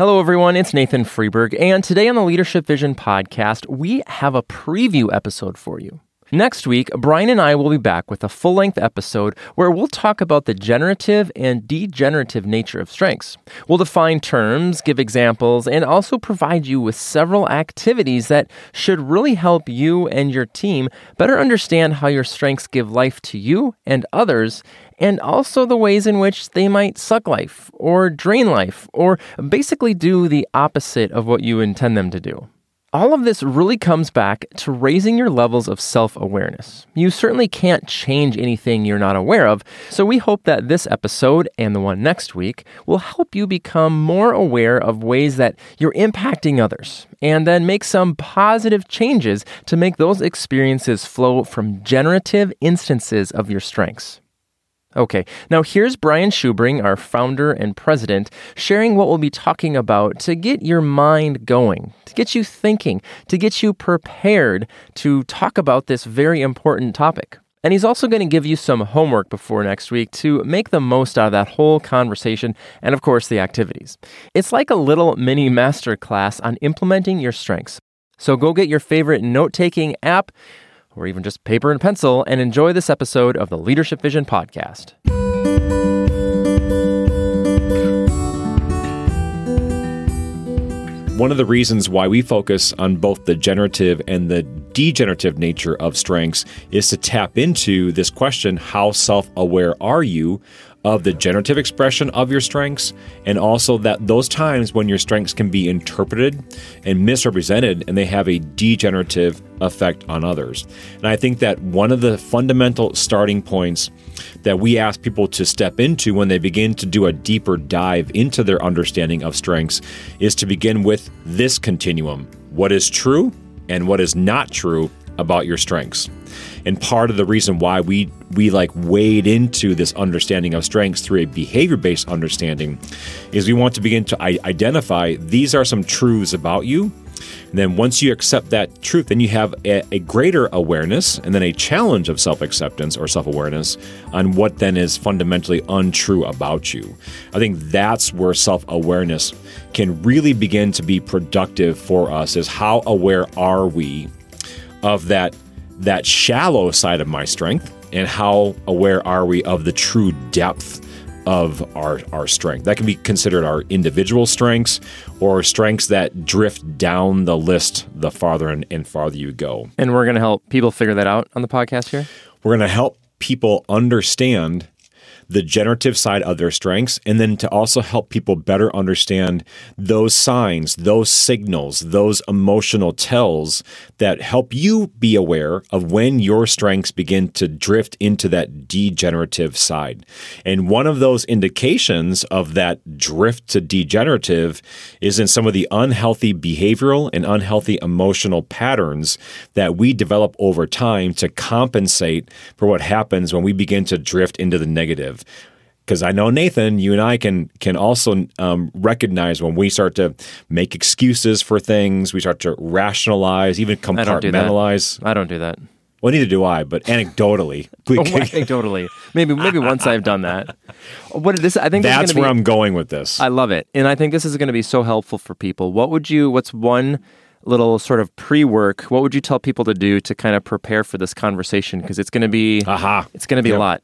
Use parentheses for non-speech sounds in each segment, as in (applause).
Hello, everyone. It's Nathan Freeburg, and today on the Leadership Vision podcast, we have a preview episode for you. Next week, Brian and I will be back with a full length episode where we'll talk about the generative and degenerative nature of strengths. We'll define terms, give examples, and also provide you with several activities that should really help you and your team better understand how your strengths give life to you and others and also the ways in which they might suck life or drain life or basically do the opposite of what you intend them to do. All of this really comes back to raising your levels of self awareness. You certainly can't change anything you're not aware of, so we hope that this episode and the one next week will help you become more aware of ways that you're impacting others, and then make some positive changes to make those experiences flow from generative instances of your strengths. Okay, now here's Brian Schubring, our founder and president, sharing what we'll be talking about to get your mind going, to get you thinking, to get you prepared to talk about this very important topic. And he's also going to give you some homework before next week to make the most out of that whole conversation and, of course, the activities. It's like a little mini masterclass on implementing your strengths. So go get your favorite note taking app or even just paper and pencil, and enjoy this episode of the Leadership Vision podcast. One of the reasons why we focus on both the generative and the degenerative nature of strengths is to tap into this question how self aware are you of the generative expression of your strengths and also that those times when your strengths can be interpreted and misrepresented and they have a degenerative effect on others. And I think that one of the fundamental starting points that we ask people to step into when they begin to do a deeper dive into their understanding of strengths is to begin with this continuum what is true and what is not true about your strengths. And part of the reason why we we like wade into this understanding of strengths through a behavior-based understanding is we want to begin to identify these are some truths about you. And then once you accept that truth, then you have a, a greater awareness and then a challenge of self-acceptance or self-awareness on what then is fundamentally untrue about you. I think that's where self-awareness can really begin to be productive for us is how aware are we of that that shallow side of my strength and how aware are we of the true depth of our, our strength. That can be considered our individual strengths or strengths that drift down the list the farther and, and farther you go. And we're going to help people figure that out on the podcast here. We're going to help people understand the generative side of their strengths, and then to also help people better understand those signs, those signals, those emotional tells that help you be aware of when your strengths begin to drift into that degenerative side. And one of those indications of that drift to degenerative is in some of the unhealthy behavioral and unhealthy emotional patterns that we develop over time to compensate for what happens when we begin to drift into the negative because I know Nathan, you and I can can also um, recognize when we start to make excuses for things, we start to rationalize, even compartmentalize. I don't do that. I don't do that. Well, neither do I, but anecdotally, (laughs) oh, anecdotally, maybe maybe once I've done that. What this? I think that's where be, I'm going with this. I love it, and I think this is going to be so helpful for people. What would you? What's one? little sort of pre-work what would you tell people to do to kind of prepare for this conversation because it's going to be aha it's going to be yep. a lot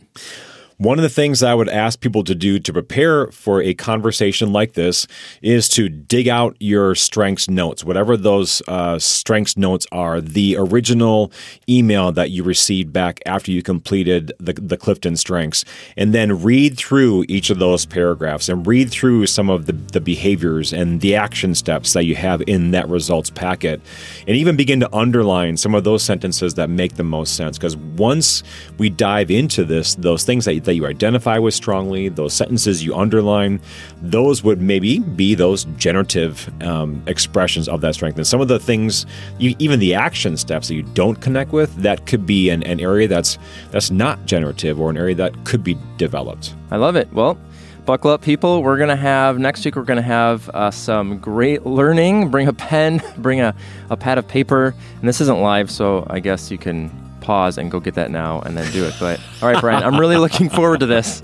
one of the things I would ask people to do to prepare for a conversation like this is to dig out your strengths notes, whatever those uh, strengths notes are, the original email that you received back after you completed the, the Clifton strengths, and then read through each of those paragraphs and read through some of the, the behaviors and the action steps that you have in that results packet, and even begin to underline some of those sentences that make the most sense. Because once we dive into this, those things that that you identify with strongly, those sentences you underline, those would maybe be those generative um, expressions of that strength. And some of the things, you, even the action steps that you don't connect with, that could be an, an area that's that's not generative or an area that could be developed. I love it. Well, buckle up, people. We're going to have, next week, we're going to have uh, some great learning. Bring a pen, (laughs) bring a, a pad of paper. And this isn't live, so I guess you can pause and go get that now and then do it. But all right, Brian, I'm really looking forward to this.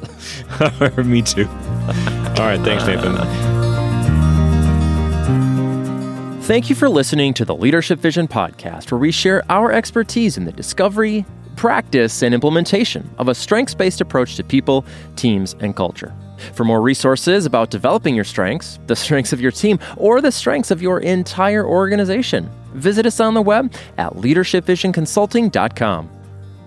(laughs) Me too. All right, thanks, Nathan. Thank you for listening to the Leadership Vision podcast, where we share our expertise in the discovery, practice, and implementation of a strengths based approach to people, teams, and culture. For more resources about developing your strengths, the strengths of your team, or the strengths of your entire organization, visit us on the web at leadershipvisionconsulting.com.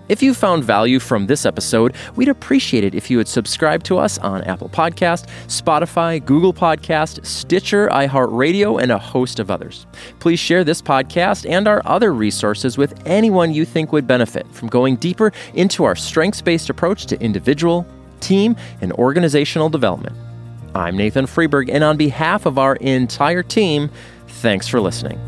If you found value from this episode, we'd appreciate it if you would subscribe to us on Apple Podcast, Spotify, Google Podcast, Stitcher, iHeartRadio, and a host of others. Please share this podcast and our other resources with anyone you think would benefit from going deeper into our strengths-based approach to individual, team, and organizational development. I'm Nathan Freeburg, and on behalf of our entire team, thanks for listening.